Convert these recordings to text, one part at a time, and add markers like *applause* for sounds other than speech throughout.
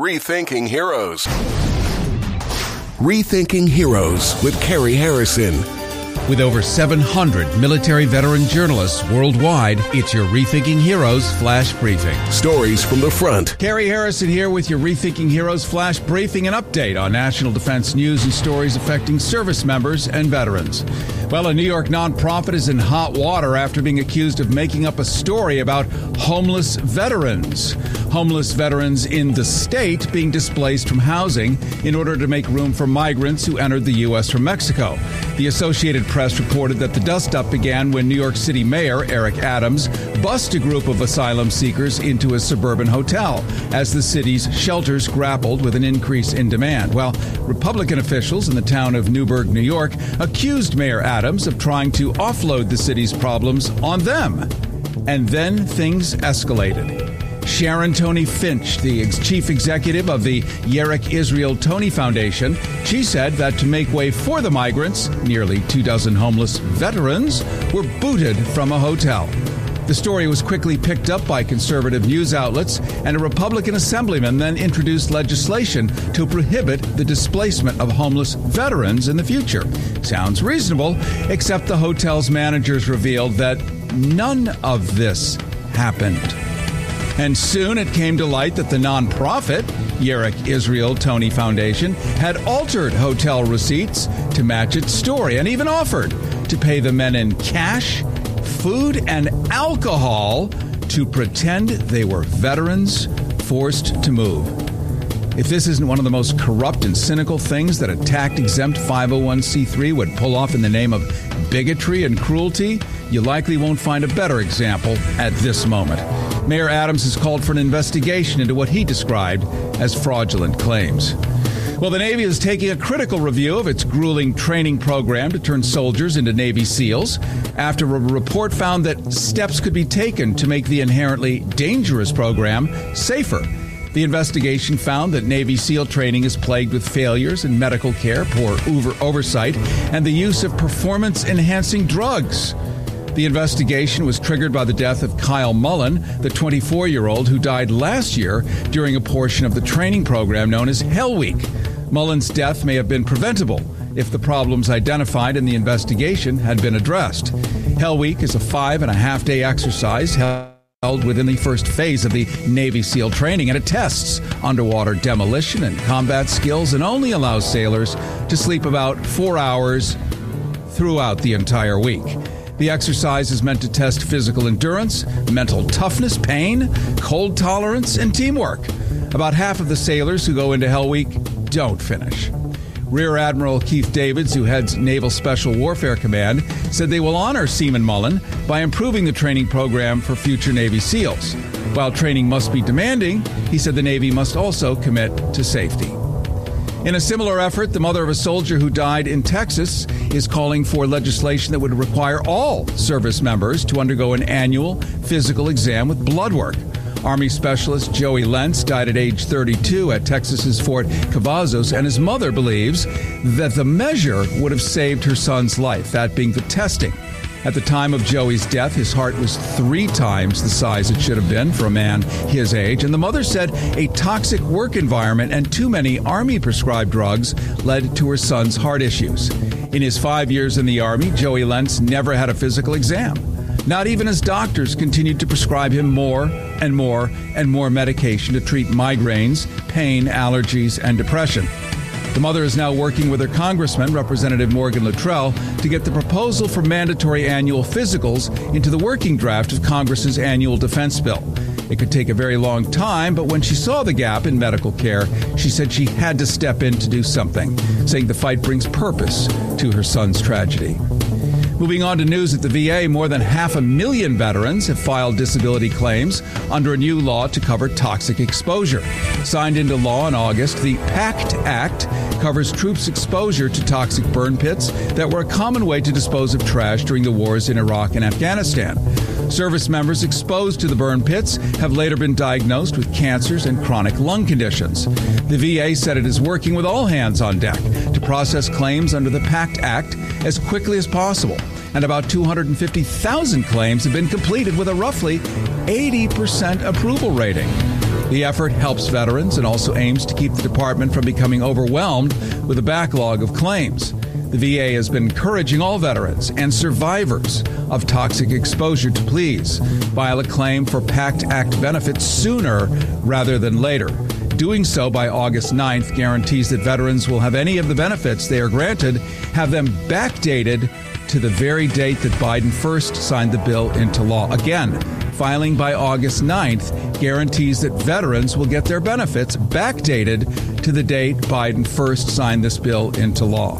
Rethinking Heroes. Rethinking Heroes with Carrie Harrison. With over 700 military veteran journalists worldwide, it's your Rethinking Heroes Flash Briefing. Stories from the front. Carrie Harrison here with your Rethinking Heroes Flash Briefing and update on national defense news and stories affecting service members and veterans. Well, a New York nonprofit is in hot water after being accused of making up a story about homeless veterans. Homeless veterans in the state being displaced from housing in order to make room for migrants who entered the U.S. from Mexico. The Associated Press reported that the dust up began when New York City Mayor Eric Adams bussed a group of asylum seekers into a suburban hotel as the city's shelters grappled with an increase in demand. Well, Republican officials in the town of Newburgh, New York, accused Mayor Adams of trying to offload the city's problems on them. And then things escalated. Sharon Toney-Finch, the ex- chief executive of the Yerik Israel Toney Foundation, she said that to make way for the migrants, nearly two dozen homeless veterans were booted from a hotel. The story was quickly picked up by conservative news outlets, and a Republican assemblyman then introduced legislation to prohibit the displacement of homeless veterans in the future. Sounds reasonable, except the hotel's managers revealed that none of this happened. And soon it came to light that the nonprofit, Yerik Israel Toney Foundation, had altered hotel receipts to match its story and even offered to pay the men in cash, food, and alcohol to pretend they were veterans forced to move. If this isn't one of the most corrupt and cynical things that a tax exempt 501c3 would pull off in the name of bigotry and cruelty, you likely won't find a better example at this moment. Mayor Adams has called for an investigation into what he described as fraudulent claims. Well, the Navy is taking a critical review of its grueling training program to turn soldiers into Navy SEALs after a report found that steps could be taken to make the inherently dangerous program safer. The investigation found that Navy SEAL training is plagued with failures in medical care, poor oversight, and the use of performance enhancing drugs. The investigation was triggered by the death of Kyle Mullen, the 24 year old who died last year during a portion of the training program known as Hell Week. Mullen's death may have been preventable if the problems identified in the investigation had been addressed. Hell Week is a five and a half day exercise held within the first phase of the Navy SEAL training, and it tests underwater demolition and combat skills and only allows sailors to sleep about four hours throughout the entire week. The exercise is meant to test physical endurance, mental toughness, pain, cold tolerance, and teamwork. About half of the sailors who go into Hell Week don't finish. Rear Admiral Keith Davids, who heads Naval Special Warfare Command, said they will honor Seaman Mullen by improving the training program for future Navy SEALs. While training must be demanding, he said the Navy must also commit to safety. In a similar effort, the mother of a soldier who died in Texas is calling for legislation that would require all service members to undergo an annual physical exam with blood work. Army specialist Joey Lentz died at age 32 at Texas's Fort Cavazos, and his mother believes that the measure would have saved her son's life, that being the testing. At the time of Joey's death, his heart was three times the size it should have been for a man his age. And the mother said a toxic work environment and too many Army prescribed drugs led to her son's heart issues. In his five years in the Army, Joey Lentz never had a physical exam. Not even as doctors continued to prescribe him more and more and more medication to treat migraines, pain, allergies, and depression. The mother is now working with her congressman, Representative Morgan Luttrell, to get the proposal for mandatory annual physicals into the working draft of Congress's annual defense bill. It could take a very long time, but when she saw the gap in medical care, she said she had to step in to do something, saying the fight brings purpose to her son's tragedy. Moving on to news at the VA, more than half a million veterans have filed disability claims under a new law to cover toxic exposure. Signed into law in August, the PACT Act covers troops' exposure to toxic burn pits that were a common way to dispose of trash during the wars in Iraq and Afghanistan. Service members exposed to the burn pits have later been diagnosed with cancers and chronic lung conditions. The VA said it is working with all hands on deck to process claims under the PACT Act as quickly as possible and about 250,000 claims have been completed with a roughly 80% approval rating. The effort helps veterans and also aims to keep the department from becoming overwhelmed with a backlog of claims. The VA has been encouraging all veterans and survivors of toxic exposure to please file a claim for PACT Act benefits sooner rather than later. Doing so by August 9th guarantees that veterans will have any of the benefits they are granted, have them backdated to the very date that Biden first signed the bill into law. Again, filing by August 9th guarantees that veterans will get their benefits backdated to the date Biden first signed this bill into law.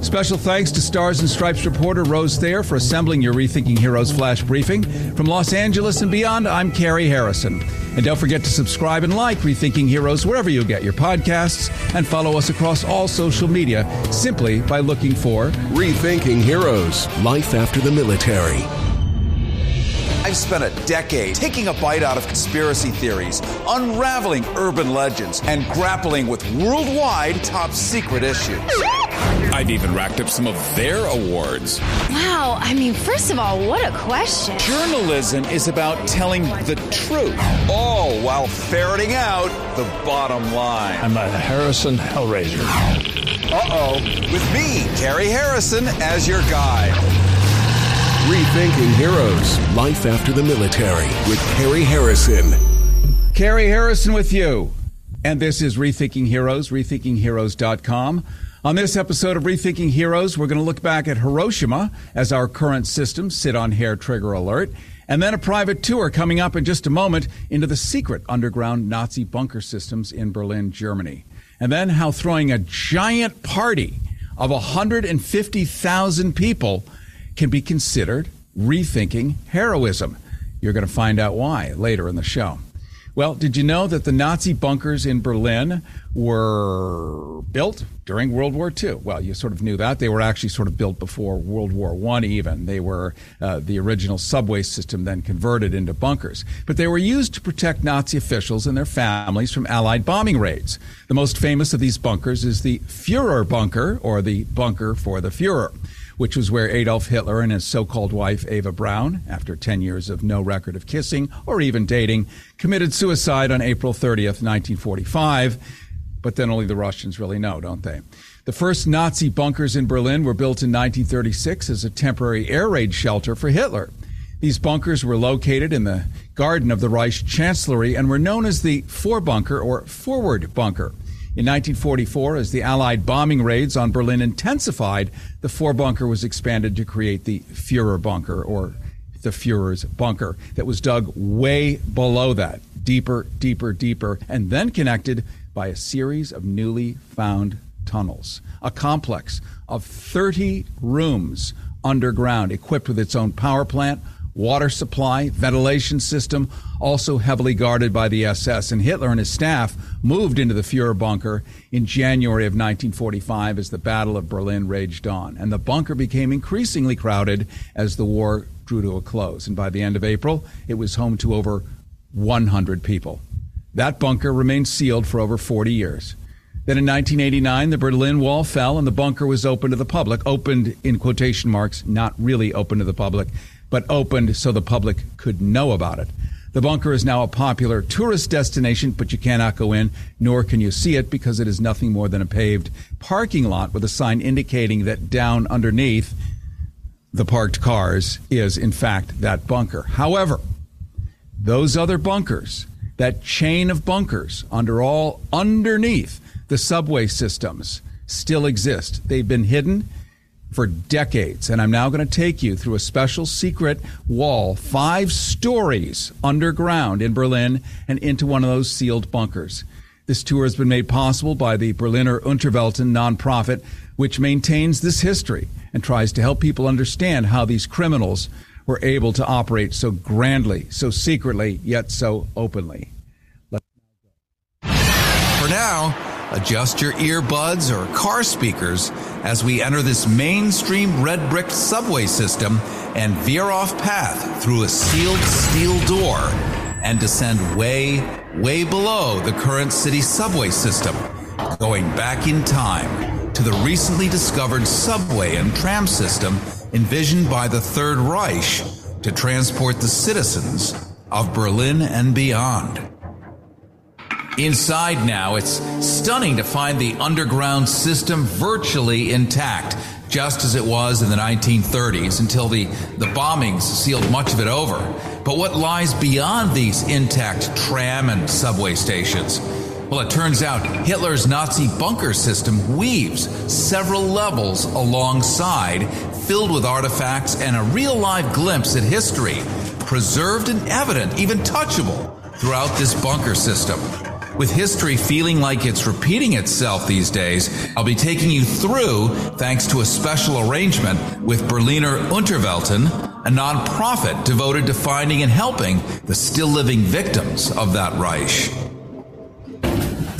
Special thanks to Stars and Stripes reporter Rose Thayer for assembling your Rethinking Heroes flash briefing. From Los Angeles and beyond, I'm Carrie Harrison. And don't forget to subscribe and like Rethinking Heroes wherever you get your podcasts and follow us across all social media simply by looking for Rethinking Heroes Life After the Military. I've spent a decade taking a bite out of conspiracy theories, unraveling urban legends, and grappling with worldwide top secret issues. I've even racked up some of their awards. Wow, I mean, first of all, what a question. Journalism is about telling the truth, all while ferreting out the bottom line. I'm a Harrison Hellraiser. Uh oh, with me, Carrie Harrison, as your guide. Rethinking Heroes Life After the Military with Carrie Harrison. Carrie Harrison with you. And this is Rethinking Heroes, rethinkingheroes.com. On this episode of Rethinking Heroes, we're going to look back at Hiroshima as our current systems sit on hair trigger alert, and then a private tour coming up in just a moment into the secret underground Nazi bunker systems in Berlin, Germany. And then how throwing a giant party of 150,000 people can be considered rethinking heroism. You're going to find out why later in the show. Well, did you know that the Nazi bunkers in Berlin were built during World War II? Well, you sort of knew that. They were actually sort of built before World War I, even. They were uh, the original subway system, then converted into bunkers. But they were used to protect Nazi officials and their families from Allied bombing raids. The most famous of these bunkers is the Fuhrer bunker, or the bunker for the Fuhrer which was where Adolf Hitler and his so called wife, Eva Braun, after 10 years of no record of kissing or even dating, committed suicide on April 30th, 1945. But then only the Russians really know, don't they? The first Nazi bunkers in Berlin were built in 1936 as a temporary air raid shelter for Hitler. These bunkers were located in the garden of the Reich Chancellery and were known as the Vorbunker or Forward Bunker. In 1944, as the Allied bombing raids on Berlin intensified, the Vorbunker was expanded to create the Fuhrer bunker, or the Fuhrer's bunker, that was dug way below that, deeper, deeper, deeper, and then connected by a series of newly found tunnels. A complex of 30 rooms underground, equipped with its own power plant, water supply, ventilation system, also heavily guarded by the SS. And Hitler and his staff moved into the Fuhrer bunker in January of 1945 as the Battle of Berlin raged on. And the bunker became increasingly crowded as the war drew to a close. And by the end of April, it was home to over 100 people. That bunker remained sealed for over 40 years. Then in 1989, the Berlin Wall fell and the bunker was open to the public. Opened in quotation marks, not really open to the public but opened so the public could know about it. The bunker is now a popular tourist destination, but you cannot go in, nor can you see it because it is nothing more than a paved parking lot with a sign indicating that down underneath the parked cars is, in fact, that bunker. However, those other bunkers, that chain of bunkers under all underneath the subway systems, still exist. They've been hidden for decades. And I'm now going to take you through a special secret wall, five stories underground in Berlin and into one of those sealed bunkers. This tour has been made possible by the Berliner Unterwelten nonprofit, which maintains this history and tries to help people understand how these criminals were able to operate so grandly, so secretly, yet so openly. For now, adjust your earbuds or car speakers as we enter this mainstream red brick subway system and veer off path through a sealed steel door and descend way, way below the current city subway system, going back in time to the recently discovered subway and tram system envisioned by the Third Reich to transport the citizens of Berlin and beyond. Inside now, it's stunning to find the underground system virtually intact, just as it was in the 1930s until the, the bombings sealed much of it over. But what lies beyond these intact tram and subway stations? Well, it turns out Hitler's Nazi bunker system weaves several levels alongside, filled with artifacts and a real live glimpse at history, preserved and evident, even touchable, throughout this bunker system. With history feeling like it's repeating itself these days, I'll be taking you through thanks to a special arrangement with Berliner Unterwelten, a nonprofit devoted to finding and helping the still living victims of that Reich.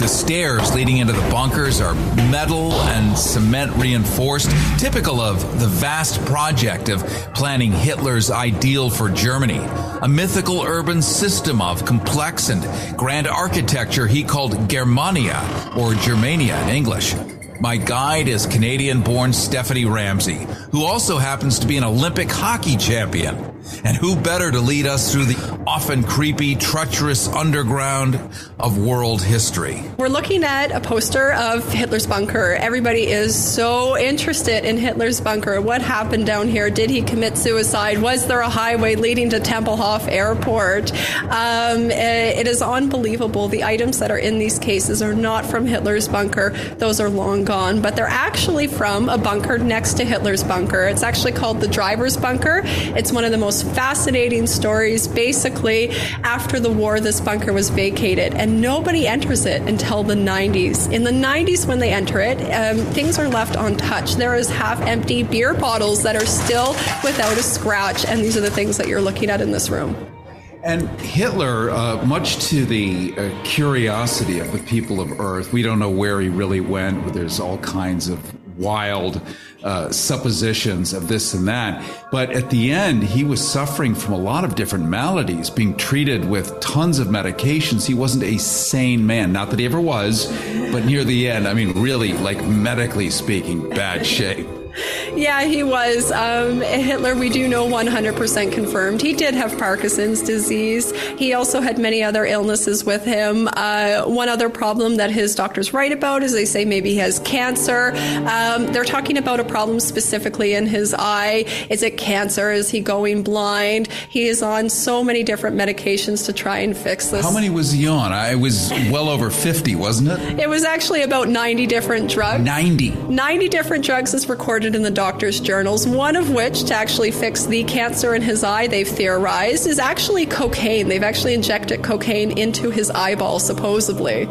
The stairs leading into the bunkers are metal and cement reinforced, typical of the vast project of planning Hitler's ideal for Germany. A mythical urban system of complex and grand architecture he called Germania, or Germania in English. My guide is Canadian born Stephanie Ramsey, who also happens to be an Olympic hockey champion. And who better to lead us through the often creepy, treacherous underground of world history? We're looking at a poster of Hitler's bunker. Everybody is so interested in Hitler's bunker. What happened down here? Did he commit suicide? Was there a highway leading to Tempelhof Airport? Um, it is unbelievable. The items that are in these cases are not from Hitler's bunker. Those are long gone, but they're actually from a bunker next to Hitler's bunker. It's actually called the driver's bunker. It's one of the most fascinating stories. Basically, after the war, this bunker was vacated and nobody enters it until the 90s. In the 90s, when they enter it, um, things are left untouched. There is half empty beer bottles that are still without a scratch, and these are the things that you're looking at in this room. And Hitler, uh, much to the uh, curiosity of the people of Earth, we don't know where he really went. There's all kinds of wild uh, suppositions of this and that. But at the end, he was suffering from a lot of different maladies, being treated with tons of medications. He wasn't a sane man. Not that he ever was, but near the end, I mean, really, like medically speaking, bad shape. Yeah, he was. Um, Hitler, we do know 100% confirmed. He did have Parkinson's disease. He also had many other illnesses with him. Uh, one other problem that his doctors write about is they say maybe he has cancer. Um, they're talking about a problem specifically in his eye. Is it cancer? Is he going blind? He is on so many different medications to try and fix this. How many was he on? I was well over 50, wasn't it? It was actually about 90 different drugs. 90. 90 different drugs is recorded in the doctor's journals, one of which, to actually fix the cancer in his eye, they've theorized, is actually cocaine. They've actually injected cocaine into his eyeball, supposedly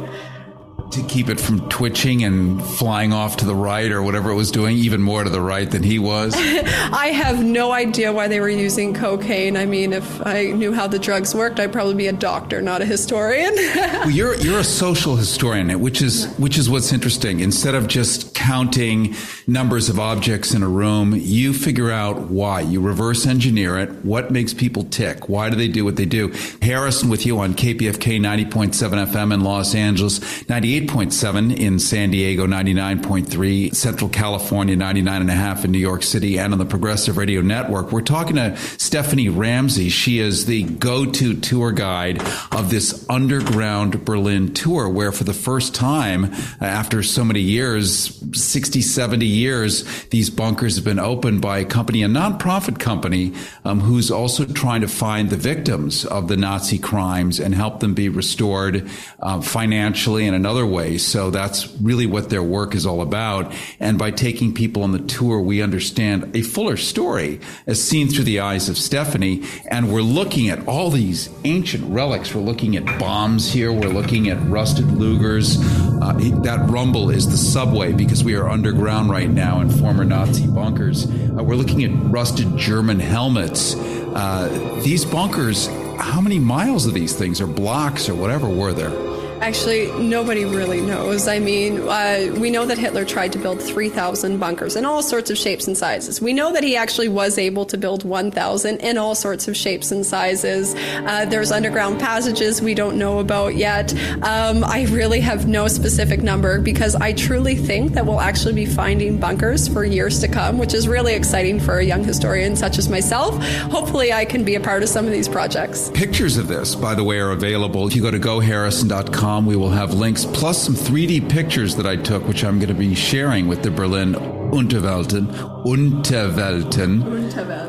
to keep it from twitching and flying off to the right or whatever it was doing, even more to the right than he was? *laughs* I have no idea why they were using cocaine. I mean, if I knew how the drugs worked, I'd probably be a doctor, not a historian. *laughs* well, you're you're a social historian, which is which is what's interesting. Instead of just counting numbers of objects in a room, you figure out why. You reverse engineer it. What makes people tick? Why do they do what they do? Harrison with you on KPFK 90.7 FM in Los Angeles, 98 98.7 in San Diego, 99.3, Central California, 99.5 in New York City, and on the Progressive Radio Network. We're talking to Stephanie Ramsey. She is the go-to tour guide of this underground Berlin tour, where for the first time uh, after so many years, 60, 70 years, these bunkers have been opened by a company, a nonprofit company, um, who's also trying to find the victims of the Nazi crimes and help them be restored uh, financially and in other So that's really what their work is all about. And by taking people on the tour, we understand a fuller story as seen through the eyes of Stephanie. And we're looking at all these ancient relics. We're looking at bombs here. We're looking at rusted Lugers. Uh, that rumble is the subway because we are underground right now in former Nazi bunkers. Uh, we're looking at rusted German helmets. Uh, these bunkers, how many miles of these things or blocks or whatever were there? Actually, nobody really knows. I mean, uh, we know that Hitler tried to build 3,000 bunkers in all sorts of shapes and sizes. We know that he actually was able to build 1,000 in all sorts of shapes and sizes. Uh, there's underground passages we don't know about yet. Um, I really have no specific number because I truly think that we'll actually be finding bunkers for years to come, which is really exciting for a young historian such as myself. Hopefully, I can be a part of some of these projects. Pictures of this, by the way, are available. If you go to goharrison.com, We will have links plus some 3D pictures that I took, which I'm going to be sharing with the Berlin Unterwelten, Unterwelten,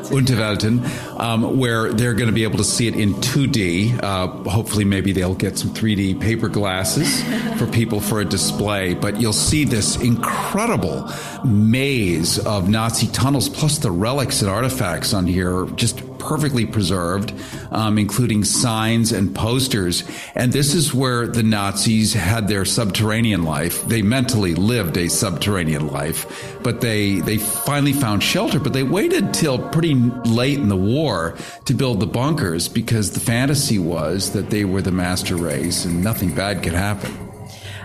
Unterwelten, um, where they're going to be able to see it in 2D. Uh, hopefully, maybe they'll get some 3D paper glasses *laughs* for people for a display. But you'll see this incredible maze of Nazi tunnels, plus the relics and artifacts on here, just perfectly preserved, um, including signs and posters. And this is where the Nazis had their subterranean life. They mentally lived a subterranean life, but they they finally found shelter. But they waited till pretty late in the war to build the bunkers because the fantasy was that they were the master race and nothing bad could happen.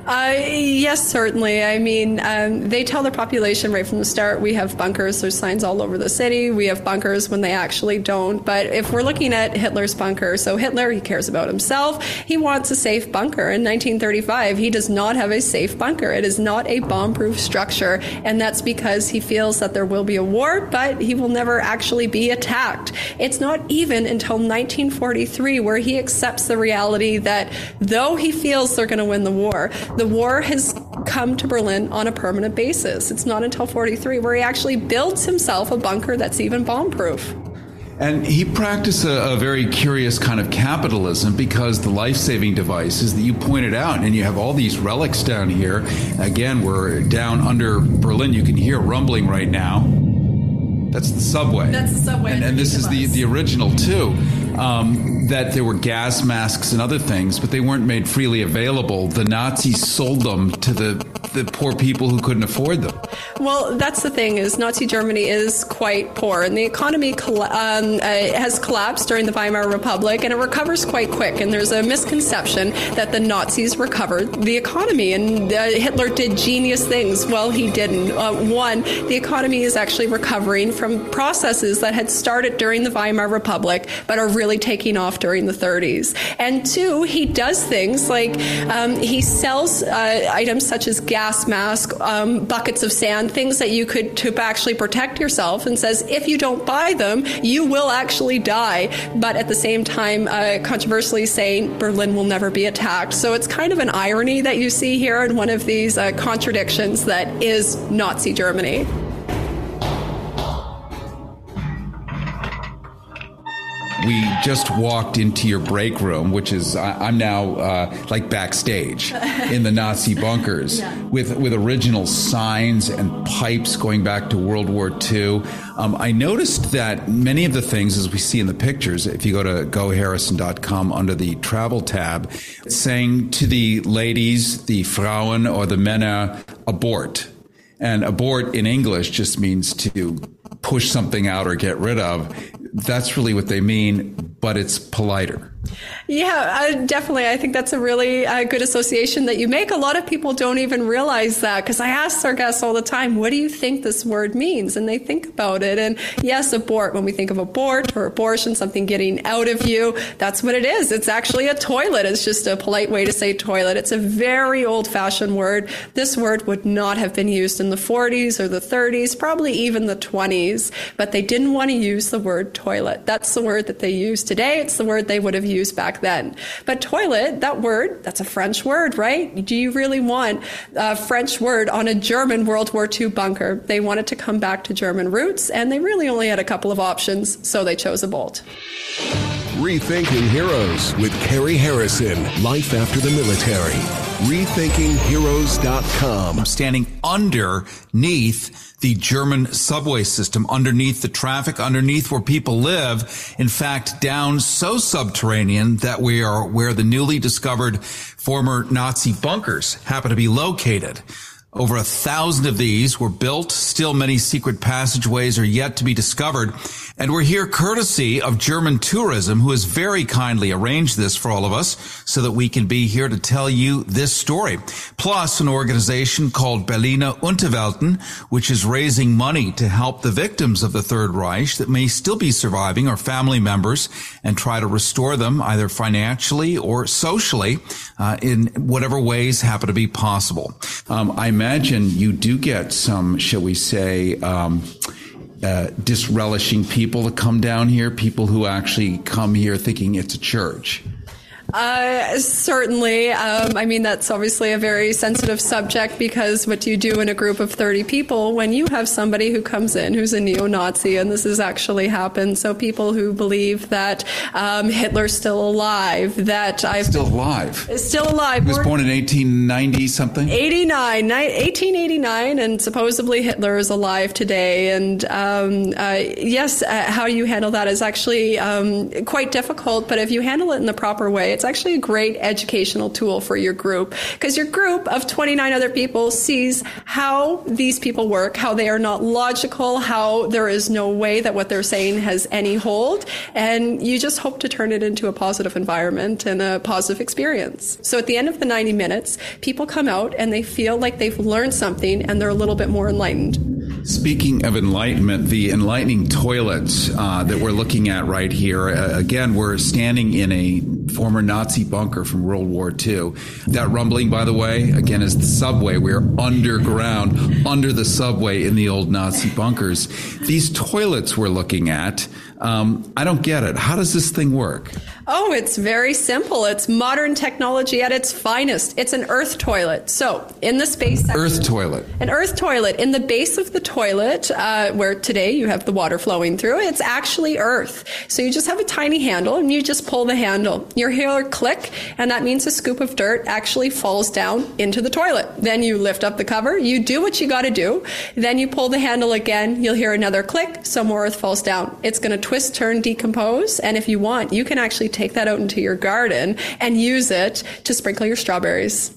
Uh, yes, certainly. I mean, um, they tell their population right from the start we have bunkers. There's signs all over the city. We have bunkers when they actually don't. But if we're looking at Hitler's bunker, so Hitler, he cares about himself. He wants a safe bunker. In 1935, he does not have a safe bunker. It is not a bomb proof structure. And that's because he feels that there will be a war, but he will never actually be attacked. It's not even until 1943 where he accepts the reality that though he feels they're going to win the war, the war has come to Berlin on a permanent basis. It's not until 43 where he actually builds himself a bunker that's even bomb proof. And he practiced a, a, very curious kind of capitalism because the life saving devices that you pointed out, and you have all these relics down here. Again, we're down under Berlin. You can hear rumbling right now. That's the subway. That's the subway. And, and this is the, the original, too um, that there were gas masks and other things, but they weren't made freely available. The Nazis sold them to the the poor people who couldn't afford them. Well, that's the thing is Nazi Germany is quite poor, and the economy um, uh, has collapsed during the Weimar Republic, and it recovers quite quick. And there's a misconception that the Nazis recovered the economy, and uh, Hitler did genius things. Well, he didn't. Uh, one, the economy is actually recovering from processes that had started during the Weimar Republic, but are really taking off during the 30s. And two, he does things like um, he sells uh, items such as gas masks, um, buckets of sand, things that you could to actually protect yourself, and says if you don't buy them, you will actually die. But at the same time, uh, controversially saying Berlin will never be attacked. So it's kind of an irony that you see here in one of these uh, contradictions that is Nazi Germany. We just walked into your break room, which is I, am now uh, like backstage in the Nazi *laughs* bunkers yeah. with with original signs and pipes going back to World War II. Um, I noticed that many of the things, as we see in the pictures, if you go to goharrison.com under the travel tab, saying to the ladies, the Frauen or the Männer, abort. And abort in English just means to push something out or get rid of that's really what they mean, but it's politer. Yeah, I, definitely. I think that's a really uh, good association that you make. A lot of people don't even realize that because I ask our guests all the time, what do you think this word means? And they think about it. And yes, abort, when we think of abort or abortion, something getting out of you, that's what it is. It's actually a toilet. It's just a polite way to say toilet. It's a very old fashioned word. This word would not have been used in the 40s or the 30s, probably even the 20s, but they didn't want to use the word toilet. That's the word that they use today. It's the word they would have used back then. But toilet, that word, that's a French word, right? Do you really want a French word on a German World War II bunker? They wanted to come back to German roots, and they really only had a couple of options, so they chose abort. Rethinking Heroes with Carrie Harrison. Life after the military. RethinkingHeroes.com. Standing underneath the German subway system underneath the traffic, underneath where people live. In fact, down so subterranean that we are where the newly discovered former Nazi bunkers happen to be located. Over a thousand of these were built. Still many secret passageways are yet to be discovered. And we're here courtesy of German tourism, who has very kindly arranged this for all of us so that we can be here to tell you this story. Plus an organization called Berliner Unterwelten, which is raising money to help the victims of the Third Reich that may still be surviving or family members and try to restore them either financially or socially uh, in whatever ways happen to be possible. Um, I imagine you do get some, shall we say, um, uh, disrelishing people to come down here, people who actually come here thinking it's a church. Uh, certainly. Um, I mean, that's obviously a very sensitive subject because what do you do in a group of 30 people when you have somebody who comes in who's a neo Nazi? And this has actually happened. So people who believe that um, Hitler's still alive, that I've. Still alive. Is still alive. He was born in 1890 something? 89, 1889, and supposedly Hitler is alive today. And um, uh, yes, uh, how you handle that is actually um, quite difficult, but if you handle it in the proper way, it's actually a great educational tool for your group because your group of 29 other people sees how these people work, how they are not logical, how there is no way that what they're saying has any hold. And you just hope to turn it into a positive environment and a positive experience. So at the end of the 90 minutes, people come out and they feel like they've learned something and they're a little bit more enlightened. Speaking of enlightenment, the enlightening toilets uh, that we're looking at right here, uh, again, we're standing in a former Nazi bunker from World War II. That rumbling, by the way, again, is the subway. We're underground, under the subway in the old Nazi bunkers. These toilets we're looking at, um, I don't get it. How does this thing work? Oh, it's very simple. It's modern technology at its finest. It's an earth toilet. So, in the space section, earth toilet, an earth toilet in the base of the toilet, uh, where today you have the water flowing through, it's actually earth. So you just have a tiny handle, and you just pull the handle. You hear a click, and that means a scoop of dirt actually falls down into the toilet. Then you lift up the cover. You do what you got to do. Then you pull the handle again. You'll hear another click. Some more earth falls down. It's going to twist, turn, decompose, and if you want, you can actually take that out into your garden and use it to sprinkle your strawberries.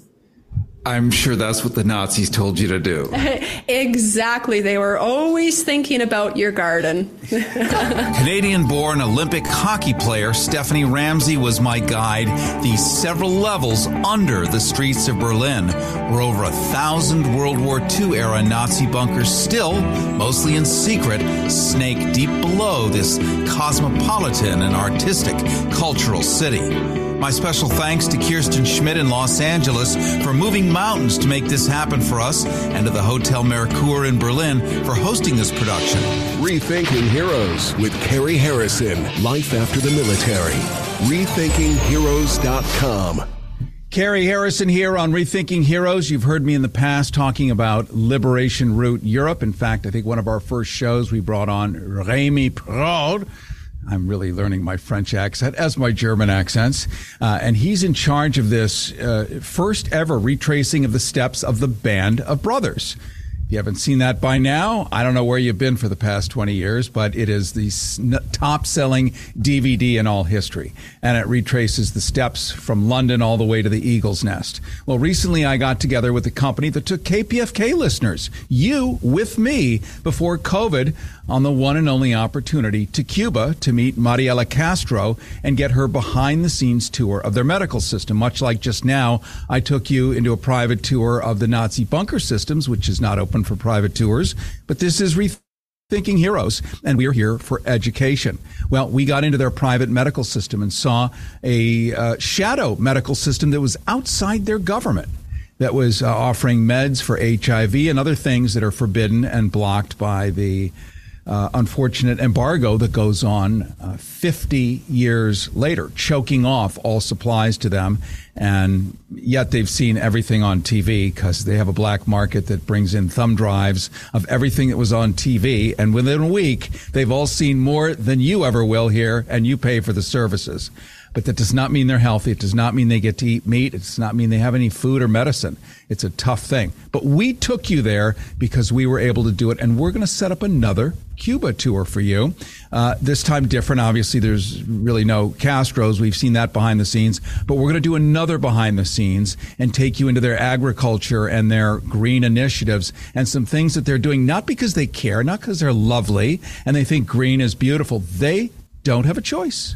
I'm sure that's what the Nazis told you to do. *laughs* exactly. They were always thinking about your garden. *laughs* Canadian born Olympic hockey player Stephanie Ramsey was my guide The several levels under the streets of Berlin, where over a thousand World War II era Nazi bunkers still, mostly in secret, snake deep below this cosmopolitan and artistic cultural city. My special thanks to Kirsten Schmidt in Los Angeles for moving mountains to make this happen for us, and to the Hotel Mercure in Berlin for hosting this production. Rethinking Heroes with Carrie Harrison. Life after the military. RethinkingHeroes.com. Carrie Harrison here on Rethinking Heroes. You've heard me in the past talking about Liberation Route Europe. In fact, I think one of our first shows we brought on Remy Proud I'm really learning my French accent as my German accents. Uh, and he's in charge of this uh, first ever retracing of the steps of the Band of Brothers. If you haven't seen that by now, I don't know where you've been for the past 20 years, but it is the top selling DVD in all history. And it retraces the steps from London all the way to the Eagle's Nest. Well, recently I got together with a company that took KPFK listeners, you with me, before COVID on the one and only opportunity to Cuba to meet Mariela Castro and get her behind the scenes tour of their medical system. Much like just now, I took you into a private tour of the Nazi bunker systems, which is not open for private tours, but this is Rethinking Heroes, and we are here for education. Well, we got into their private medical system and saw a uh, shadow medical system that was outside their government that was uh, offering meds for HIV and other things that are forbidden and blocked by the uh, unfortunate embargo that goes on uh, 50 years later, choking off all supplies to them. And yet they've seen everything on TV because they have a black market that brings in thumb drives of everything that was on TV. And within a week, they've all seen more than you ever will here, and you pay for the services but that does not mean they're healthy. It does not mean they get to eat meat. It does not mean they have any food or medicine. It's a tough thing. But we took you there because we were able to do it, and we're going to set up another Cuba tour for you. Uh, this time different. Obviously, there's really no Castros. We've seen that behind the scenes, but we're going to do another behind the scenes and take you into their agriculture and their green initiatives and some things that they're doing, not because they care, not because they're lovely and they think green is beautiful. They don't have a choice.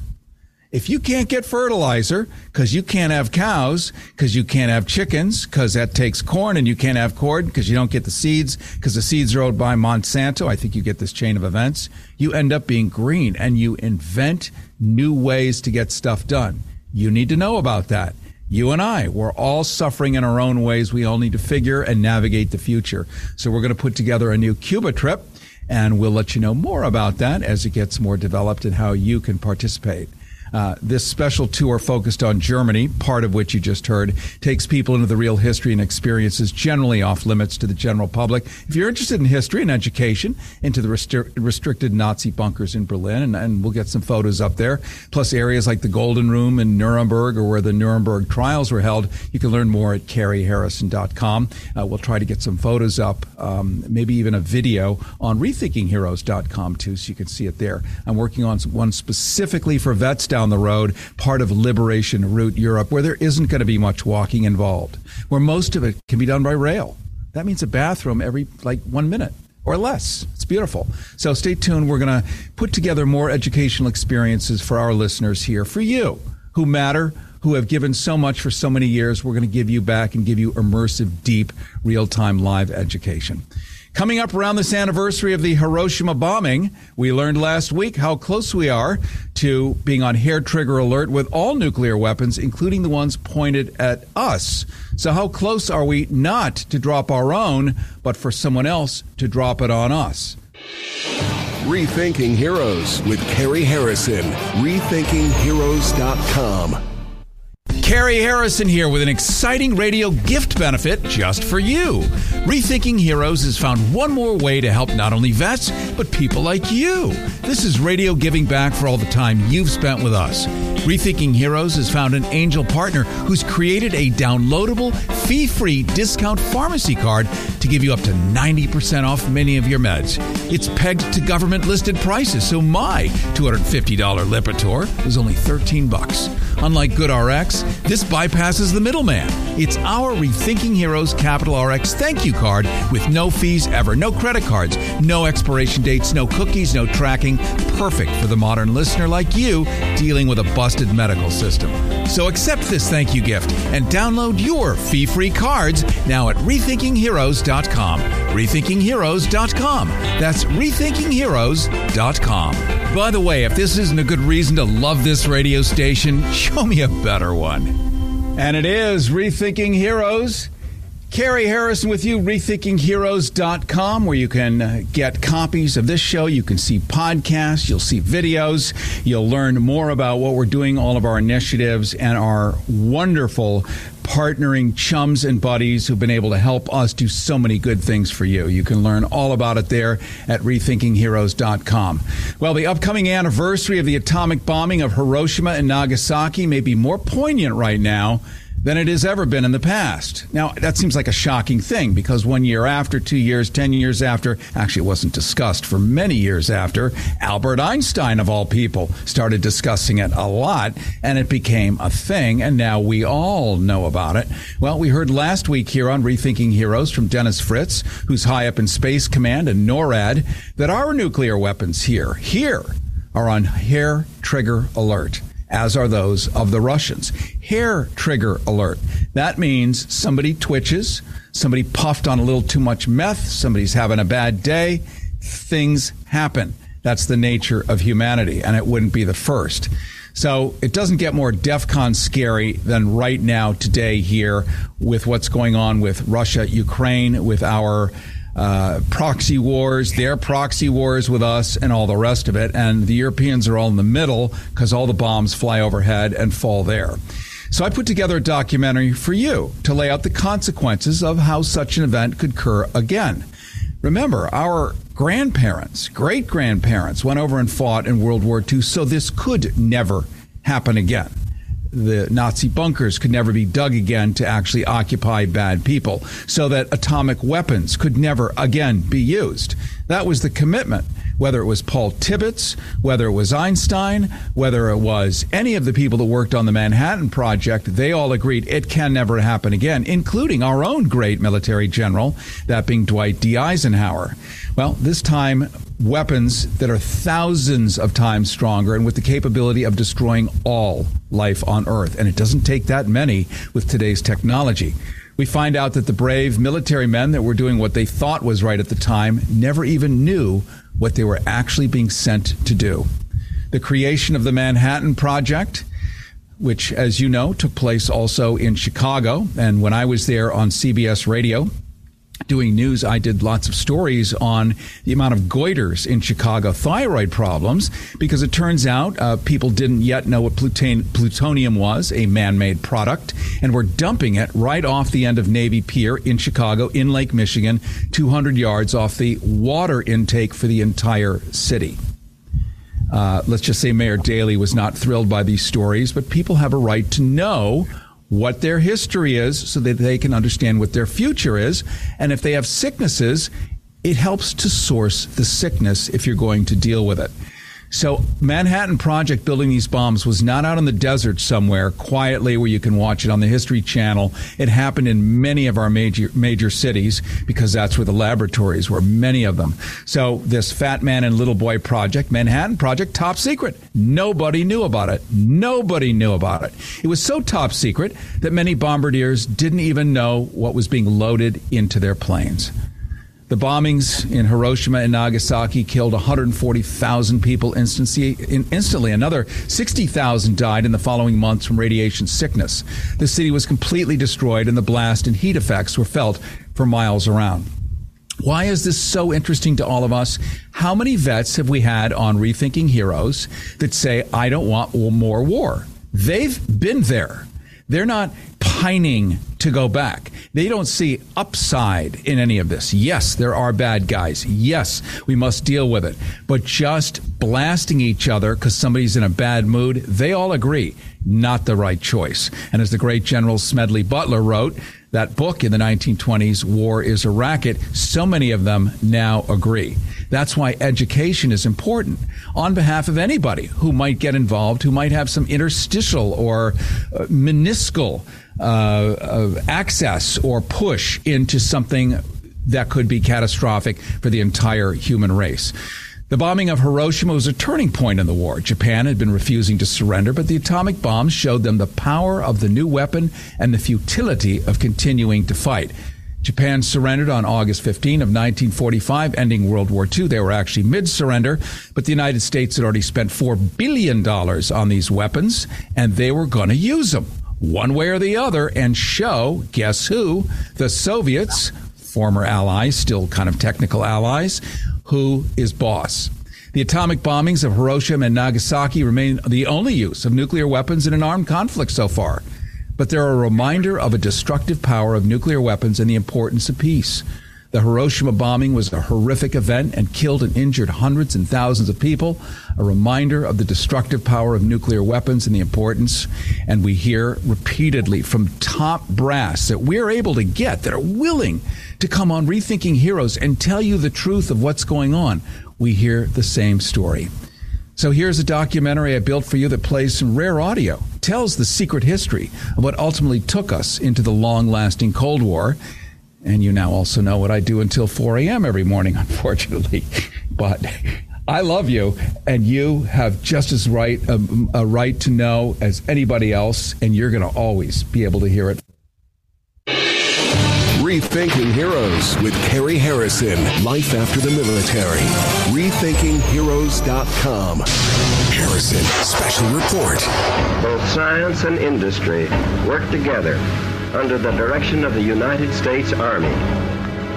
If you can't get fertilizer because you can't have cows, because you can't have chickens, because that takes corn, and you can't have corn because you don't get the seeds, because the seeds are owned by Monsanto, I think you get this chain of events. You end up being green and you invent new ways to get stuff done. You need to know about that. You and I, we're all suffering in our own ways. We all need to figure and navigate the future. So we're going to put together a new Cuba trip and we'll let you know more about that as it gets more developed and how you can participate. Uh, this special tour focused on Germany, part of which you just heard, takes people into the real history and experiences generally off limits to the general public. If you're interested in history and education, into the restri- restricted Nazi bunkers in Berlin, and, and, we'll get some photos up there, plus areas like the Golden Room in Nuremberg or where the Nuremberg trials were held, you can learn more at carrieharrison.com. Uh, we'll try to get some photos up, um, maybe even a video on rethinkingheroes.com too, so you can see it there. I'm working on one specifically for vets down the road, part of Liberation Route Europe, where there isn't going to be much walking involved, where most of it can be done by rail. That means a bathroom every like one minute or less. It's beautiful. So stay tuned. We're going to put together more educational experiences for our listeners here, for you who matter, who have given so much for so many years. We're going to give you back and give you immersive, deep, real time live education. Coming up around this anniversary of the Hiroshima bombing, we learned last week how close we are to being on hair trigger alert with all nuclear weapons, including the ones pointed at us. So, how close are we not to drop our own, but for someone else to drop it on us? Rethinking Heroes with Carrie Harrison. RethinkingHeroes.com. Carrie Harrison here with an exciting radio gift benefit just for you. Rethinking Heroes has found one more way to help not only vets, but people like you. This is radio giving back for all the time you've spent with us. Rethinking Heroes has found an angel partner who's created a downloadable, fee free discount pharmacy card to give you up to 90% off many of your meds. It's pegged to government listed prices, so my $250 Lipitor was only 13 bucks. Unlike GoodRx, this bypasses the middleman. It's our Rethinking Heroes Capital RX thank you card with no fees ever, no credit cards, no expiration dates, no cookies, no tracking. Perfect for the modern listener like you dealing with a busted medical system. So accept this thank you gift and download your fee free cards now at rethinkingheroes.com. Rethinkingheroes.com. That's rethinkingheroes.com. By the way, if this isn't a good reason to love this radio station, show me a better one. And it is Rethinking Heroes. Carrie Harrison with you, rethinkingheroes.com, where you can uh, get copies of this show. You can see podcasts, you'll see videos, you'll learn more about what we're doing, all of our initiatives, and our wonderful partnering chums and buddies who've been able to help us do so many good things for you. You can learn all about it there at rethinkingheroes.com. Well, the upcoming anniversary of the atomic bombing of Hiroshima and Nagasaki may be more poignant right now than it has ever been in the past. Now, that seems like a shocking thing because one year after, two years, ten years after, actually, it wasn't discussed for many years after, Albert Einstein, of all people, started discussing it a lot and it became a thing, and now we all know about it. Well, we heard last week here on Rethinking Heroes from Dennis Fritz, who's high up in Space Command and NORAD, that our nuclear weapons here, here, are on hair trigger alert as are those of the Russians. Hair trigger alert. That means somebody twitches, somebody puffed on a little too much meth, somebody's having a bad day. Things happen. That's the nature of humanity, and it wouldn't be the first. So it doesn't get more DEFCON scary than right now, today, here, with what's going on with Russia, Ukraine, with our uh, proxy wars, their proxy wars with us, and all the rest of it. And the Europeans are all in the middle because all the bombs fly overhead and fall there. So I put together a documentary for you to lay out the consequences of how such an event could occur again. Remember, our grandparents, great grandparents, went over and fought in World War II, so this could never happen again the Nazi bunkers could never be dug again to actually occupy bad people, so that atomic weapons could never again be used. That was the commitment. Whether it was Paul Tibbets, whether it was Einstein, whether it was any of the people that worked on the Manhattan Project, they all agreed it can never happen again, including our own great military general, that being Dwight D. Eisenhower. Well, this time, weapons that are thousands of times stronger and with the capability of destroying all life on Earth. And it doesn't take that many with today's technology. We find out that the brave military men that were doing what they thought was right at the time never even knew what they were actually being sent to do. The creation of the Manhattan Project, which, as you know, took place also in Chicago. And when I was there on CBS Radio, doing news, I did lots of stories on the amount of goiters in Chicago, thyroid problems, because it turns out uh, people didn't yet know what plutonium was, a man made product, and we're dumping it right off the end of Navy Pier in Chicago, in Lake Michigan, 200 yards off the water intake for the entire city. Uh, let's just say Mayor Daley was not thrilled by these stories, but people have a right to know what their history is so that they can understand what their future is. And if they have sicknesses, it helps to source the sickness if you're going to deal with it. So Manhattan Project building these bombs was not out in the desert somewhere quietly where you can watch it on the History Channel. It happened in many of our major major cities because that's where the laboratories were, many of them. So this Fat Man and Little Boy project, Manhattan Project, top secret. Nobody knew about it. Nobody knew about it. It was so top secret that many bombardiers didn't even know what was being loaded into their planes. The bombings in Hiroshima and Nagasaki killed 140,000 people instantly. Another 60,000 died in the following months from radiation sickness. The city was completely destroyed, and the blast and heat effects were felt for miles around. Why is this so interesting to all of us? How many vets have we had on Rethinking Heroes that say, I don't want more war? They've been there. They're not pining to go back. They don't see upside in any of this. Yes, there are bad guys. Yes, we must deal with it. But just blasting each other because somebody's in a bad mood, they all agree, not the right choice. And as the great General Smedley Butler wrote, that book in the 1920s, War is a Racket, so many of them now agree. That's why education is important on behalf of anybody who might get involved, who might have some interstitial or uh, meniscal uh, uh, access or push into something that could be catastrophic for the entire human race. The bombing of Hiroshima was a turning point in the war. Japan had been refusing to surrender, but the atomic bombs showed them the power of the new weapon and the futility of continuing to fight. Japan surrendered on August 15 of 1945, ending World War II. They were actually mid-surrender, but the United States had already spent $4 billion on these weapons, and they were going to use them one way or the other and show, guess who? The Soviets, former allies, still kind of technical allies, who is boss. The atomic bombings of Hiroshima and Nagasaki remain the only use of nuclear weapons in an armed conflict so far. But they're a reminder of a destructive power of nuclear weapons and the importance of peace. The Hiroshima bombing was a horrific event and killed and injured hundreds and thousands of people, a reminder of the destructive power of nuclear weapons and the importance. And we hear repeatedly from top brass that we're able to get that are willing to come on Rethinking Heroes and tell you the truth of what's going on. We hear the same story. So here's a documentary I built for you that plays some rare audio, tells the secret history of what ultimately took us into the long lasting Cold War and you now also know what I do until 4 a.m. every morning, *laughs* unfortunately. But I love you, and you have just as right a, um, a right to know as anybody else, and you're going to always be able to hear it. Rethinking Heroes with Carrie Harrison. Life after the military. RethinkingHeroes.com. Harrison, special report. Both science and industry work together under the direction of the United States Army,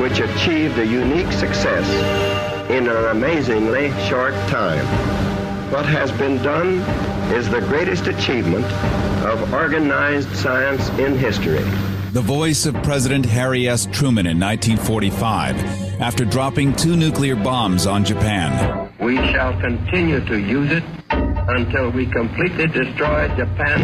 which achieved a unique success in an amazingly short time. What has been done is the greatest achievement of organized science in history. The voice of President Harry S. Truman in 1945 after dropping two nuclear bombs on Japan. We shall continue to use it until we completely destroy Japan.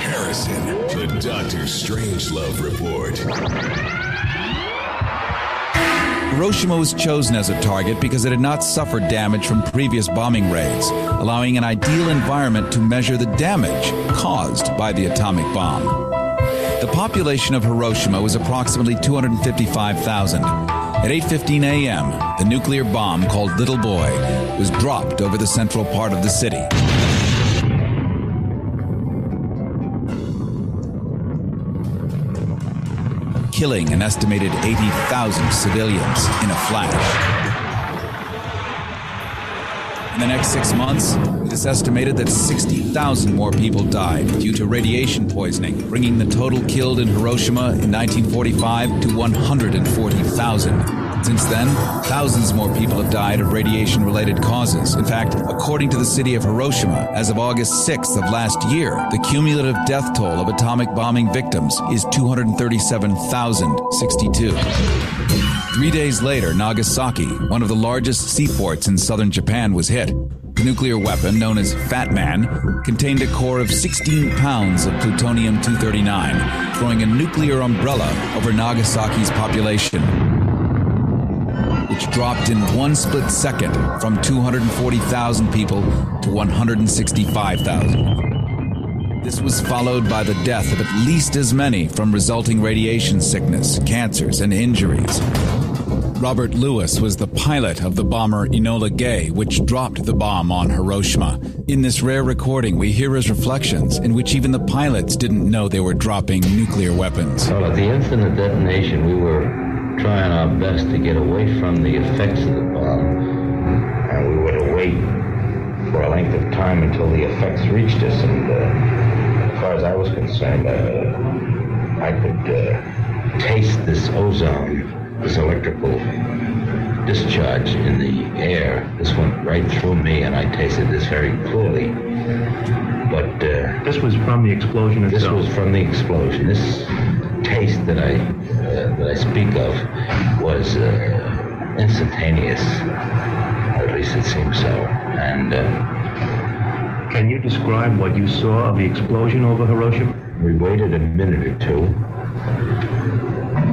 Harrison to Dr. Strangelove Report. Hiroshima was chosen as a target because it had not suffered damage from previous bombing raids, allowing an ideal environment to measure the damage caused by the atomic bomb. The population of Hiroshima was approximately 255,000. At 8:15 a.m., the nuclear bomb called Little Boy was dropped over the central part of the city. Killing an estimated 80,000 civilians in a flash. In the next six months, it is estimated that 60,000 more people died due to radiation poisoning, bringing the total killed in Hiroshima in 1945 to 140,000. Since then, thousands more people have died of radiation related causes. In fact, according to the city of Hiroshima, as of August 6th of last year, the cumulative death toll of atomic bombing victims is 237,062. Three days later, Nagasaki, one of the largest seaports in southern Japan, was hit. The nuclear weapon, known as Fat Man, contained a core of 16 pounds of plutonium 239, throwing a nuclear umbrella over Nagasaki's population which dropped in one split second from 240,000 people to 165,000. This was followed by the death of at least as many from resulting radiation sickness, cancers, and injuries. Robert Lewis was the pilot of the bomber Enola Gay, which dropped the bomb on Hiroshima. In this rare recording, we hear his reflections, in which even the pilots didn't know they were dropping nuclear weapons. Well, at the instant of detonation, we were trying our best to get away from the effects of the bomb, and we were to wait for a length of time until the effects reached us. And uh, as far as I was concerned, uh, I could uh, taste this ozone, this electrical discharge in the air. This went right through me, and I tasted this very clearly. But uh, this was from the explosion itself. This was from the explosion. This taste that I uh, that I speak of was uh, instantaneous. At least it seems so. And uh, can you describe what you saw of the explosion over Hiroshima? We waited a minute or two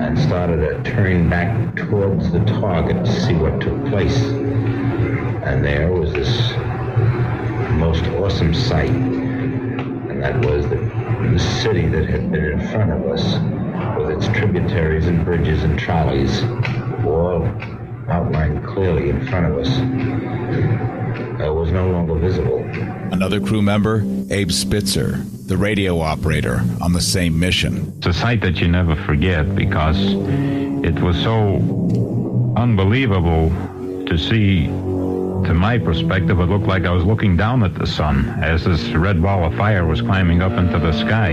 and started to turn back towards the target to see what took place. And there was this most awesome sight, and that was the, the city that had been in front of us with its tributaries and bridges and trolleys, all outlined clearly in front of us, uh, was no longer visible. Another crew member, Abe Spitzer, the radio operator on the same mission. It's a sight that you never forget because it was so unbelievable to see. To my perspective, it looked like I was looking down at the sun as this red ball of fire was climbing up into the sky.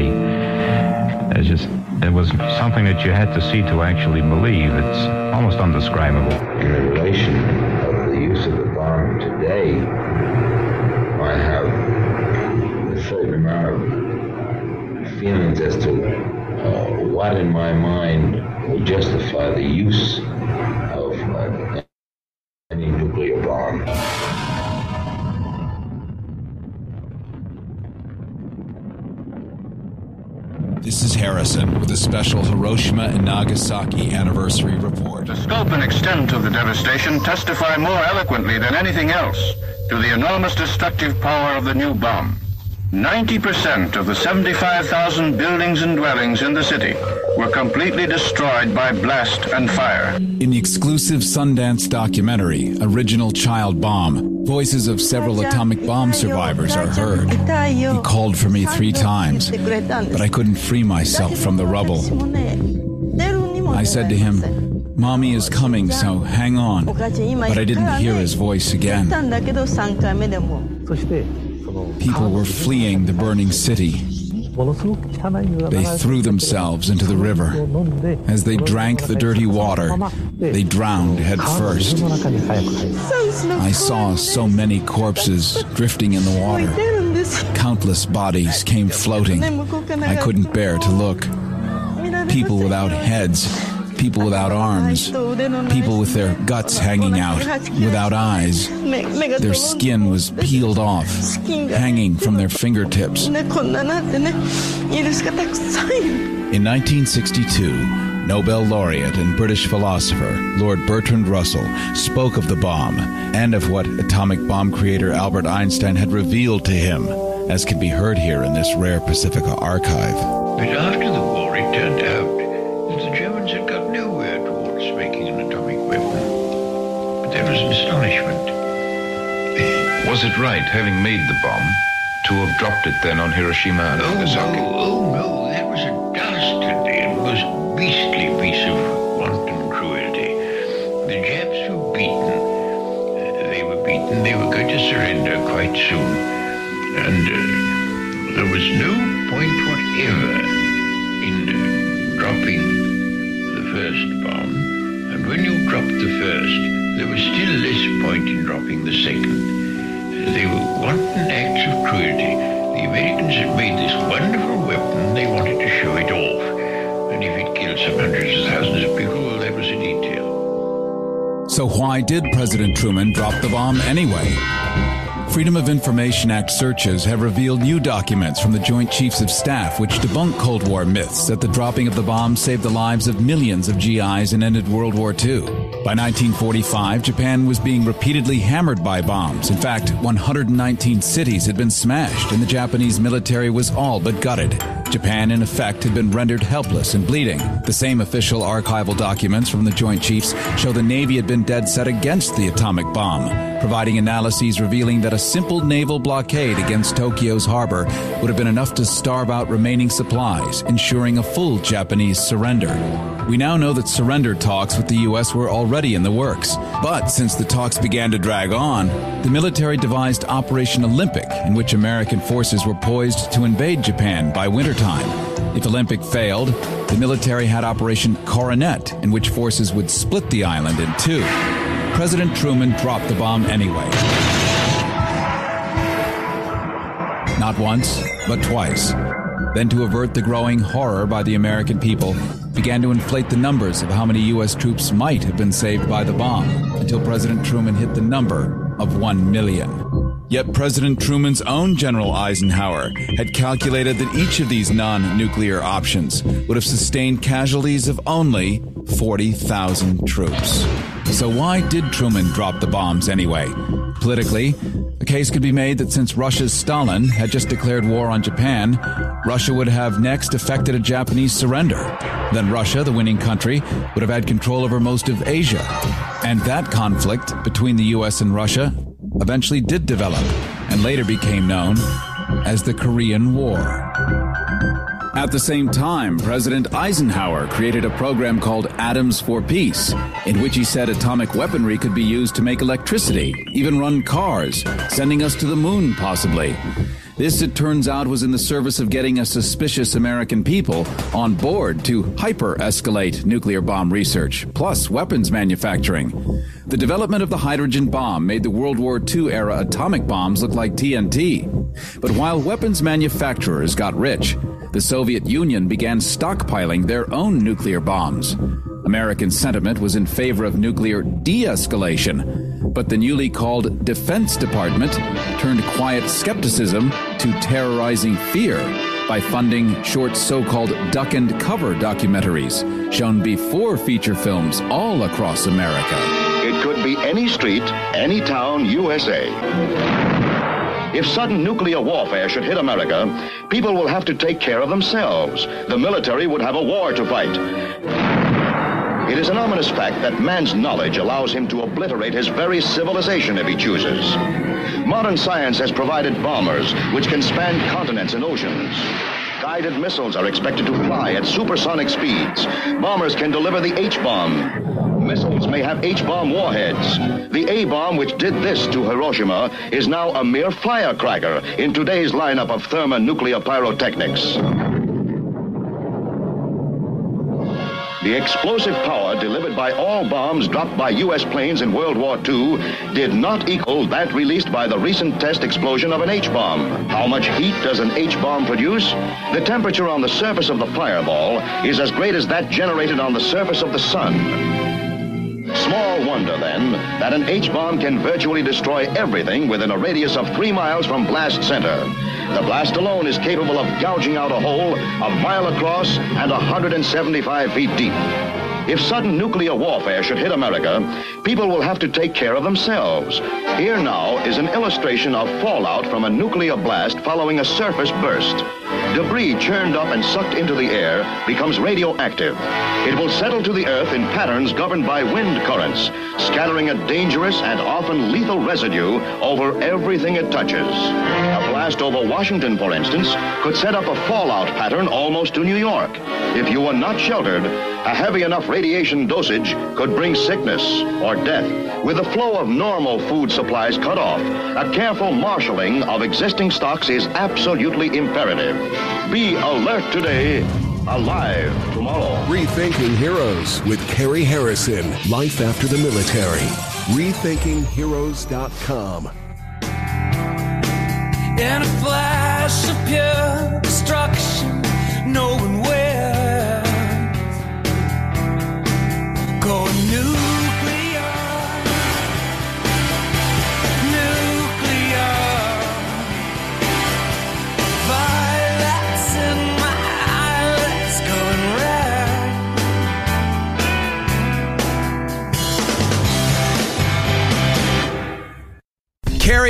It's just it was something that you had to see to actually believe. It's almost undescribable. In the relation of the use of the bomb today, I have a certain amount of feelings as to uh, what in my mind would justify the use This is Harrison with a special Hiroshima and Nagasaki anniversary report. The scope and extent of the devastation testify more eloquently than anything else to the enormous destructive power of the new bomb. 90% of the 75,000 buildings and dwellings in the city were completely destroyed by blast and fire. In the exclusive Sundance documentary, Original Child Bomb, voices of several atomic bomb survivors are heard. He called for me three times, but I couldn't free myself from the rubble. I said to him, Mommy is coming, so hang on. But I didn't hear his voice again. People were fleeing the burning city. They threw themselves into the river. As they drank the dirty water, they drowned head first. I saw so many corpses drifting in the water. Countless bodies came floating. I couldn't bear to look. People without heads, people without arms, people with their guts hanging out, without eyes. Their skin was peeled off, hanging from their fingertips. In 1962, Nobel laureate and British philosopher Lord Bertrand Russell spoke of the bomb and of what atomic bomb creator Albert Einstein had revealed to him, as can be heard here in this rare Pacifica archive. But after the war, it turned out Was it right, having made the bomb, to have dropped it then on Hiroshima and oh, Nagasaki? Oh, oh, no, that was a dastardly and most beastly piece of wanton cruelty. The Japs were beaten. Uh, they were beaten, they were going to surrender quite soon. And uh, there was no point whatever in uh, dropping the first bomb. And when you dropped the first, there was still less point in dropping the second. They were wanton acts of cruelty. The Americans had made this wonderful weapon. They wanted to show it off. And if it killed some hundreds of thousands of people, well, that was a detail. So, why did President Truman drop the bomb anyway? Freedom of Information Act searches have revealed new documents from the Joint Chiefs of Staff which debunk Cold War myths that the dropping of the bomb saved the lives of millions of GIs and ended World War II. By 1945, Japan was being repeatedly hammered by bombs. In fact, 119 cities had been smashed, and the Japanese military was all but gutted. Japan, in effect, had been rendered helpless and bleeding. The same official archival documents from the Joint Chiefs show the Navy had been dead set against the atomic bomb, providing analyses revealing that a simple naval blockade against Tokyo's harbor would have been enough to starve out remaining supplies, ensuring a full Japanese surrender. We now know that surrender talks with the U.S. were already in the works. But since the talks began to drag on, the military devised Operation Olympic, in which American forces were poised to invade Japan by wintertime. If Olympic failed, the military had Operation Coronet, in which forces would split the island in two. President Truman dropped the bomb anyway. Not once, but twice. Then, to avert the growing horror by the American people, began to inflate the numbers of how many U.S. troops might have been saved by the bomb until President Truman hit the number of one million. Yet President Truman's own General Eisenhower had calculated that each of these non nuclear options would have sustained casualties of only 40,000 troops. So, why did Truman drop the bombs anyway? Politically, a case could be made that since Russia's Stalin had just declared war on Japan, Russia would have next effected a Japanese surrender. Then Russia, the winning country, would have had control over most of Asia. And that conflict between the US and Russia eventually did develop and later became known as the Korean War. At the same time, President Eisenhower created a program called Atoms for Peace, in which he said atomic weaponry could be used to make electricity, even run cars, sending us to the moon, possibly. This, it turns out, was in the service of getting a suspicious American people on board to hyper escalate nuclear bomb research, plus weapons manufacturing. The development of the hydrogen bomb made the World War II era atomic bombs look like TNT. But while weapons manufacturers got rich, the Soviet Union began stockpiling their own nuclear bombs. American sentiment was in favor of nuclear de escalation, but the newly called Defense Department turned quiet skepticism to terrorizing fear by funding short so called duck and cover documentaries shown before feature films all across America. It could be any street, any town, USA. If sudden nuclear warfare should hit America, people will have to take care of themselves. The military would have a war to fight. It is an ominous fact that man's knowledge allows him to obliterate his very civilization if he chooses. Modern science has provided bombers which can span continents and oceans. Guided missiles are expected to fly at supersonic speeds. Bombers can deliver the H-bomb. Missiles may have H-bomb warheads. The A-bomb which did this to Hiroshima is now a mere firecracker in today's lineup of thermonuclear pyrotechnics. The explosive power delivered by all bombs dropped by U.S. planes in World War II did not equal that released by the recent test explosion of an H-bomb. How much heat does an H-bomb produce? The temperature on the surface of the fireball is as great as that generated on the surface of the sun. Small wonder, then, that an H-bomb can virtually destroy everything within a radius of three miles from blast center. The blast alone is capable of gouging out a hole a mile across and 175 feet deep. If sudden nuclear warfare should hit America, people will have to take care of themselves. Here now is an illustration of fallout from a nuclear blast following a surface burst. Debris churned up and sucked into the air becomes radioactive. It will settle to the earth in patterns governed by wind currents, scattering a dangerous and often lethal residue over everything it touches. A blast over Washington, for instance, could set up a fallout pattern almost to New York. If you were not sheltered, a heavy enough radiation dosage could bring sickness or death. With the flow of normal food supplies cut off, a careful marshaling of existing stocks is absolutely imperative. Be alert today, alive tomorrow. Rethinking Heroes with Carrie Harrison. Life after the military. RethinkingHeroes.com. In a flash of pure destruction, no one Going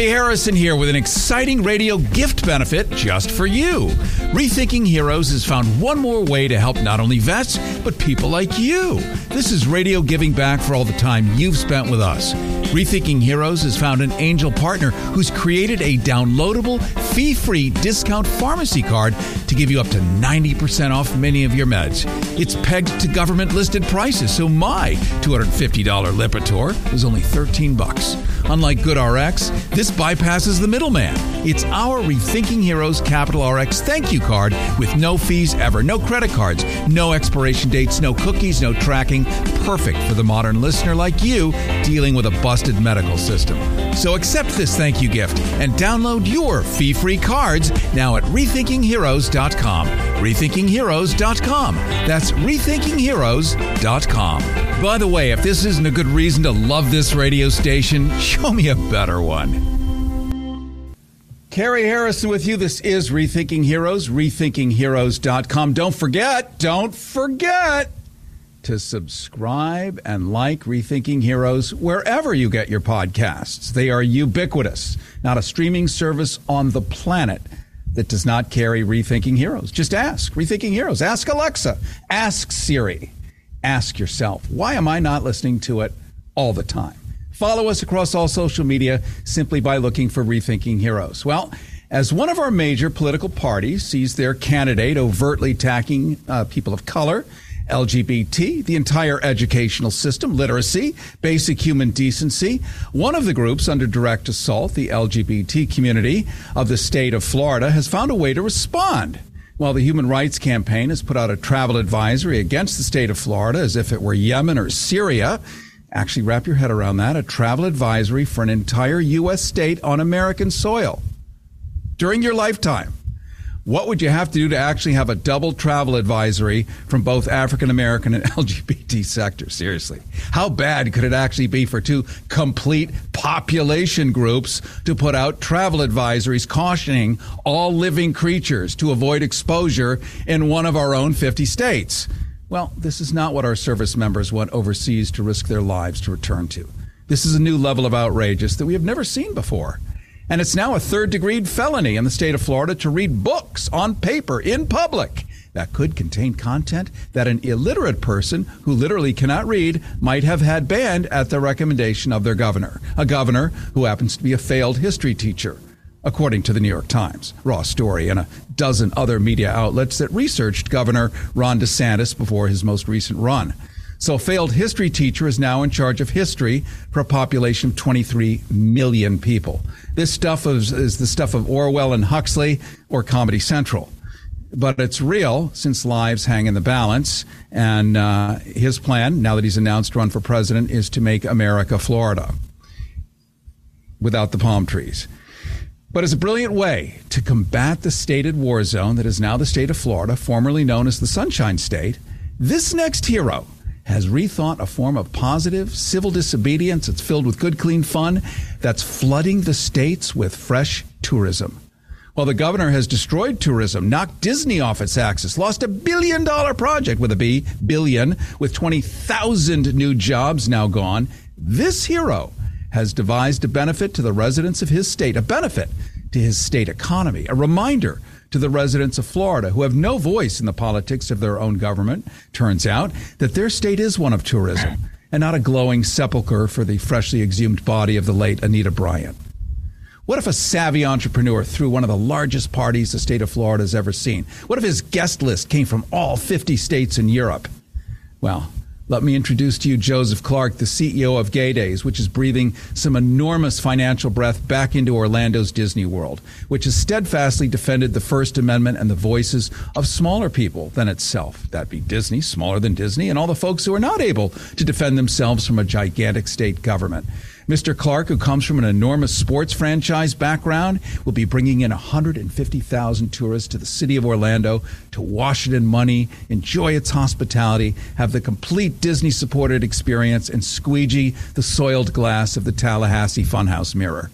Harrison here with an exciting radio gift benefit just for you. Rethinking Heroes has found one more way to help not only vets, but people like you. This is radio giving back for all the time you've spent with us. Rethinking Heroes has found an angel partner who's created a downloadable, fee free discount pharmacy card to give you up to 90% off many of your meds. It's pegged to government listed prices, so my $250 Lipitor was only 13 bucks. Unlike GoodRx, this bypasses the middleman. It's our Rethinking Heroes Capital RX thank you card with no fees ever, no credit cards, no expiration dates, no cookies, no tracking. Perfect for the modern listener like you dealing with a busted medical system. So accept this thank you gift and download your fee free cards now at rethinkingheroes.com. Rethinkingheroes.com. That's rethinkingheroes.com. By the way, if this isn't a good reason to love this radio station, show me a better one. Carrie Harrison with you. This is Rethinking Heroes, rethinkingheroes.com. Don't forget, don't forget to subscribe and like Rethinking Heroes wherever you get your podcasts. They are ubiquitous, not a streaming service on the planet that does not carry Rethinking Heroes. Just ask Rethinking Heroes. Ask Alexa. Ask Siri. Ask yourself, why am I not listening to it all the time? Follow us across all social media simply by looking for Rethinking Heroes. Well, as one of our major political parties sees their candidate overtly attacking uh, people of color, LGBT, the entire educational system, literacy, basic human decency. One of the groups under direct assault, the LGBT community of the state of Florida, has found a way to respond. While the Human Rights Campaign has put out a travel advisory against the state of Florida as if it were Yemen or Syria, actually wrap your head around that, a travel advisory for an entire U.S. state on American soil. During your lifetime, what would you have to do to actually have a double travel advisory from both African American and *laughs* LGBT sectors? Seriously. How bad could it actually be for two complete population groups to put out travel advisories cautioning all living creatures to avoid exposure in one of our own 50 states? Well, this is not what our service members went overseas to risk their lives to return to. This is a new level of outrageous that we have never seen before. And it's now a third degree felony in the state of Florida to read books on paper in public that could contain content that an illiterate person who literally cannot read might have had banned at the recommendation of their governor, a governor who happens to be a failed history teacher, according to the New York Times, Raw Story, and a dozen other media outlets that researched Governor Ron DeSantis before his most recent run. So, failed history teacher is now in charge of history for a population of 23 million people. This stuff is, is the stuff of Orwell and Huxley or Comedy Central. But it's real since lives hang in the balance. And uh, his plan, now that he's announced run for president, is to make America Florida without the palm trees. But as a brilliant way to combat the stated war zone that is now the state of Florida, formerly known as the Sunshine State, this next hero has rethought a form of positive civil disobedience that's filled with good, clean fun that's flooding the states with fresh tourism. Well, the governor has destroyed tourism, knocked Disney off its axis, lost a billion dollar project with a B, billion, with 20,000 new jobs now gone. This hero has devised a benefit to the residents of his state, a benefit to his state economy, a reminder to the residents of Florida who have no voice in the politics of their own government. Turns out that their state is one of tourism *laughs* and not a glowing sepulcher for the freshly exhumed body of the late Anita Bryant. What if a savvy entrepreneur threw one of the largest parties the state of Florida has ever seen? What if his guest list came from all 50 states in Europe? Well, let me introduce to you Joseph Clark, the CEO of Gay Days, which is breathing some enormous financial breath back into Orlando's Disney World, which has steadfastly defended the First Amendment and the voices of smaller people than itself. That be Disney, smaller than Disney, and all the folks who are not able to defend themselves from a gigantic state government. Mr. Clark, who comes from an enormous sports franchise background, will be bringing in 150,000 tourists to the city of Orlando to wash it in money, enjoy its hospitality, have the complete Disney supported experience, and squeegee the soiled glass of the Tallahassee Funhouse mirror.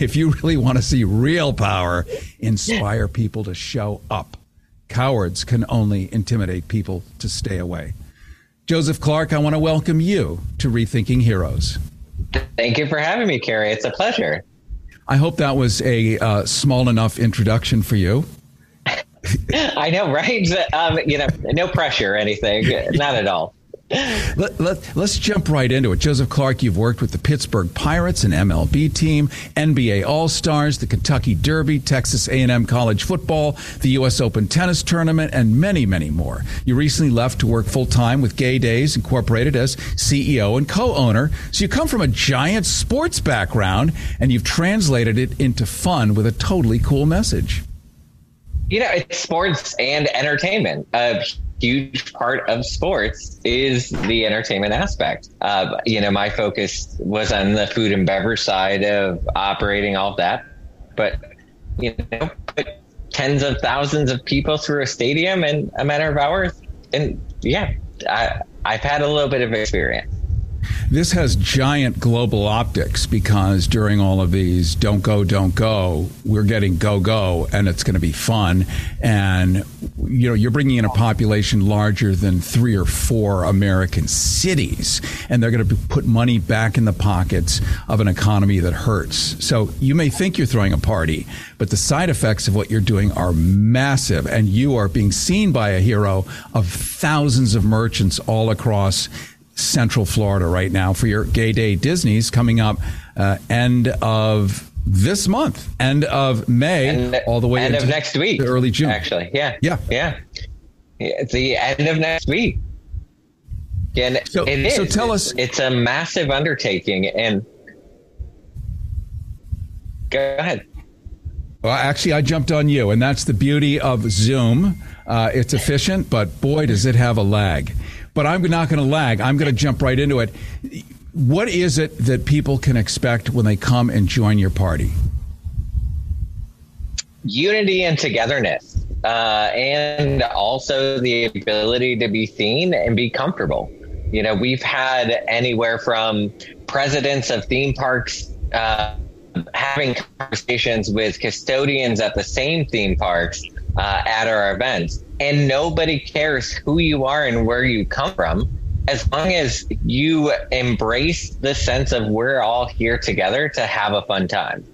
If you really want to see real power, inspire people to show up. Cowards can only intimidate people to stay away. Joseph Clark, I want to welcome you to Rethinking Heroes. Thank you for having me, Carrie. It's a pleasure. I hope that was a uh, small enough introduction for you. *laughs* I know, right? Um, you know, no pressure or anything. *laughs* Not at all. Let, let, us jump right into it. Joseph Clark, you've worked with the Pittsburgh Pirates and MLB team, NBA All-Stars, the Kentucky Derby, Texas A&M college football, the U.S. Open tennis tournament, and many, many more. You recently left to work full-time with Gay Days Incorporated as CEO and co-owner. So you come from a giant sports background, and you've translated it into fun with a totally cool message. You know, it's sports and entertainment. Uh, huge part of sports is the entertainment aspect. Uh, you know, my focus was on the food and beverage side of operating all of that, but you know, put tens of thousands of people through a stadium in a matter of hours, and yeah, I, I've had a little bit of experience. This has giant global optics because during all of these don't go, don't go, we're getting go, go, and it's going to be fun. And, you know, you're bringing in a population larger than three or four American cities, and they're going to put money back in the pockets of an economy that hurts. So you may think you're throwing a party, but the side effects of what you're doing are massive, and you are being seen by a hero of thousands of merchants all across Central Florida right now for your Gay Day Disney's coming up uh, end of this month, end of May, end, all the way end of next week, early June. Actually, yeah, yeah, yeah. It's the end of next week. And so, it is. So tell us, us, it's a massive undertaking, and go ahead. Well, actually, I jumped on you, and that's the beauty of Zoom. Uh, it's efficient, but boy, does it have a lag but I'm not going to lag. I'm going to jump right into it. What is it that people can expect when they come and join your party? Unity and togetherness, uh, and also the ability to be seen and be comfortable. You know, we've had anywhere from presidents of theme parks uh, having conversations with custodians at the same theme parks uh, at our events. And nobody cares who you are and where you come from. As long as you embrace the sense of we're all here together to have a fun time.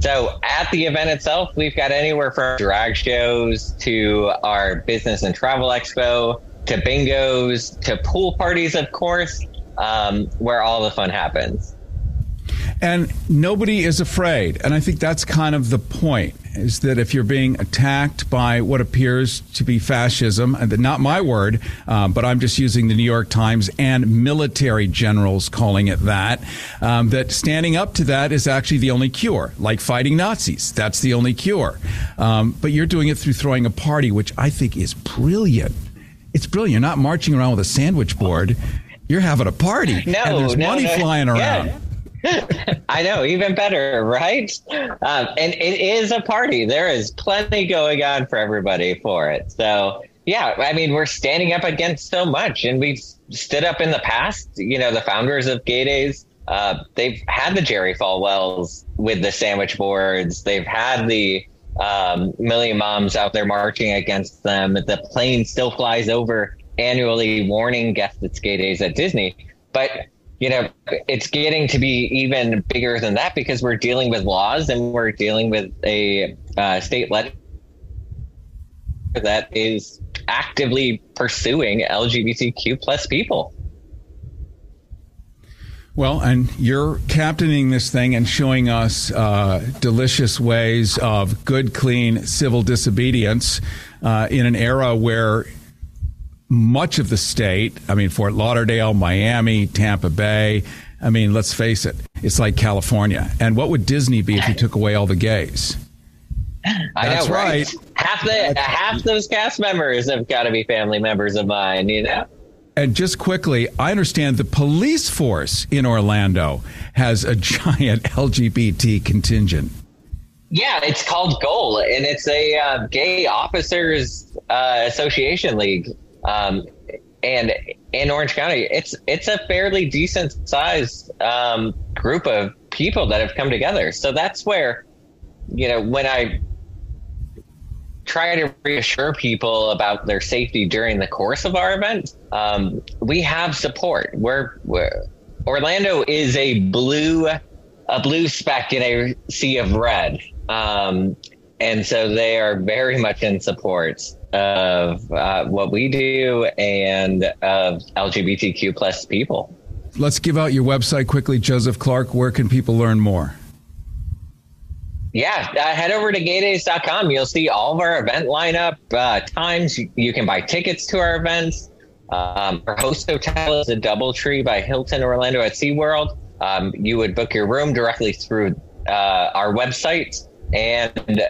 So at the event itself, we've got anywhere from drag shows to our business and travel expo to bingos to pool parties, of course, um, where all the fun happens. And nobody is afraid. And I think that's kind of the point is that if you're being attacked by what appears to be fascism, and not my word, uh, but I'm just using the New York Times and military generals calling it that, um, that standing up to that is actually the only cure, like fighting Nazis. That's the only cure. Um, but you're doing it through throwing a party, which I think is brilliant. It's brilliant. You're not marching around with a sandwich board. You're having a party. No, and there's no, money no. flying around. Yeah. I know, even better, right? Um, and it is a party. There is plenty going on for everybody for it. So, yeah, I mean, we're standing up against so much, and we've stood up in the past. You know, the founders of Gay Days, uh, they've had the Jerry Falwells with the sandwich boards. They've had the um, million moms out there marching against them. The plane still flies over annually, warning guests at Gay Days at Disney. But you know, it's getting to be even bigger than that because we're dealing with laws and we're dealing with a uh, state legislature that is actively pursuing LGBTQ plus people. Well, and you're captaining this thing and showing us uh, delicious ways of good, clean civil disobedience uh, in an era where much of the state, I mean, Fort Lauderdale, Miami, Tampa Bay, I mean, let's face it, it's like California. And what would Disney be if you took away all the gays? *laughs* I That's know, right? right. Half the half those cast members have got to be family members of mine. You know. And just quickly, I understand the police force in Orlando has a *laughs* giant LGBT contingent. Yeah, it's called Goal, and it's a uh, gay officers uh, association league. Um, and in Orange County, it's it's a fairly decent sized um, group of people that have come together. So that's where, you know, when I try to reassure people about their safety during the course of our event, um, we have support. We're, we're Orlando is a blue a blue speck in a sea of red. Um, and so they are very much in support of uh, what we do and of LGBTQ plus people. Let's give out your website quickly, Joseph Clark. Where can people learn more? Yeah, uh, head over to gaydays.com. You'll see all of our event lineup, uh, times. You, can buy tickets to our events. Um, our host hotel is a Doubletree by Hilton Orlando at SeaWorld. Um, you would book your room directly through uh, our website, and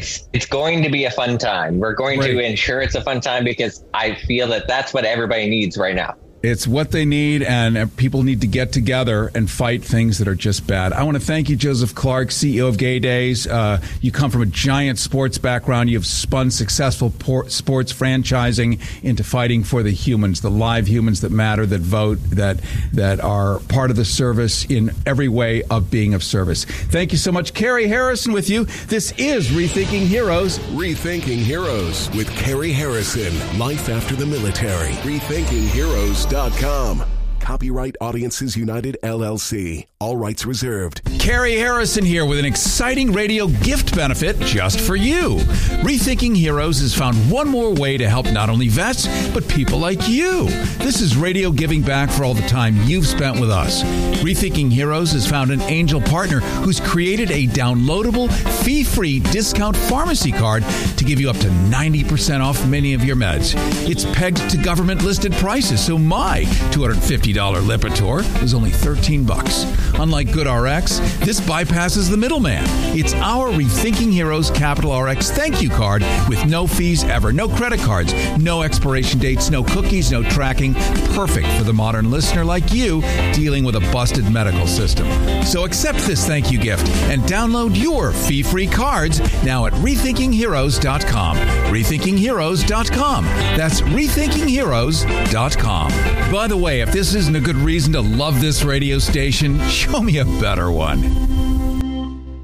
it's it's going to be a fun time. We're going to ensure it's a fun time because I feel that that's what everybody needs right now. It's what they need, and people need to get together and fight things that are just bad. I want to thank you, Joseph Clark, CEO of Gay Days. Uh, you come from a giant sports background. You've spun successful por- sports franchising into fighting for the humans, the live humans that matter, that vote, that that are part of the service in every way of being of service. Thank you so much, Carrie Harrison, with you. This is Rethinking Heroes. Rethinking Heroes with Carrie Harrison. Life after the military. Rethinking Heroes. Com. Copyright Audiences United LLC. All rights reserved. Carrie Harrison here with an exciting radio gift benefit just for you. Rethinking Heroes has found one more way to help not only vets, but people like you. This is radio giving back for all the time you've spent with us. Rethinking Heroes has found an angel partner who's created a downloadable, fee free discount pharmacy card to give you up to 90% off many of your meds. It's pegged to government listed prices, so my $250 Lipitor is only 13 bucks. Unlike GoodRx, this bypasses the middleman. It's our Rethinking Heroes Capital RX thank you card with no fees ever, no credit cards, no expiration dates, no cookies, no tracking. Perfect for the modern listener like you dealing with a busted medical system. So accept this thank you gift and download your fee free cards now at rethinkingheroes.com. Rethinkingheroes.com. That's rethinkingheroes.com. By the way, if this isn't a good reason to love this radio station, show me a better one.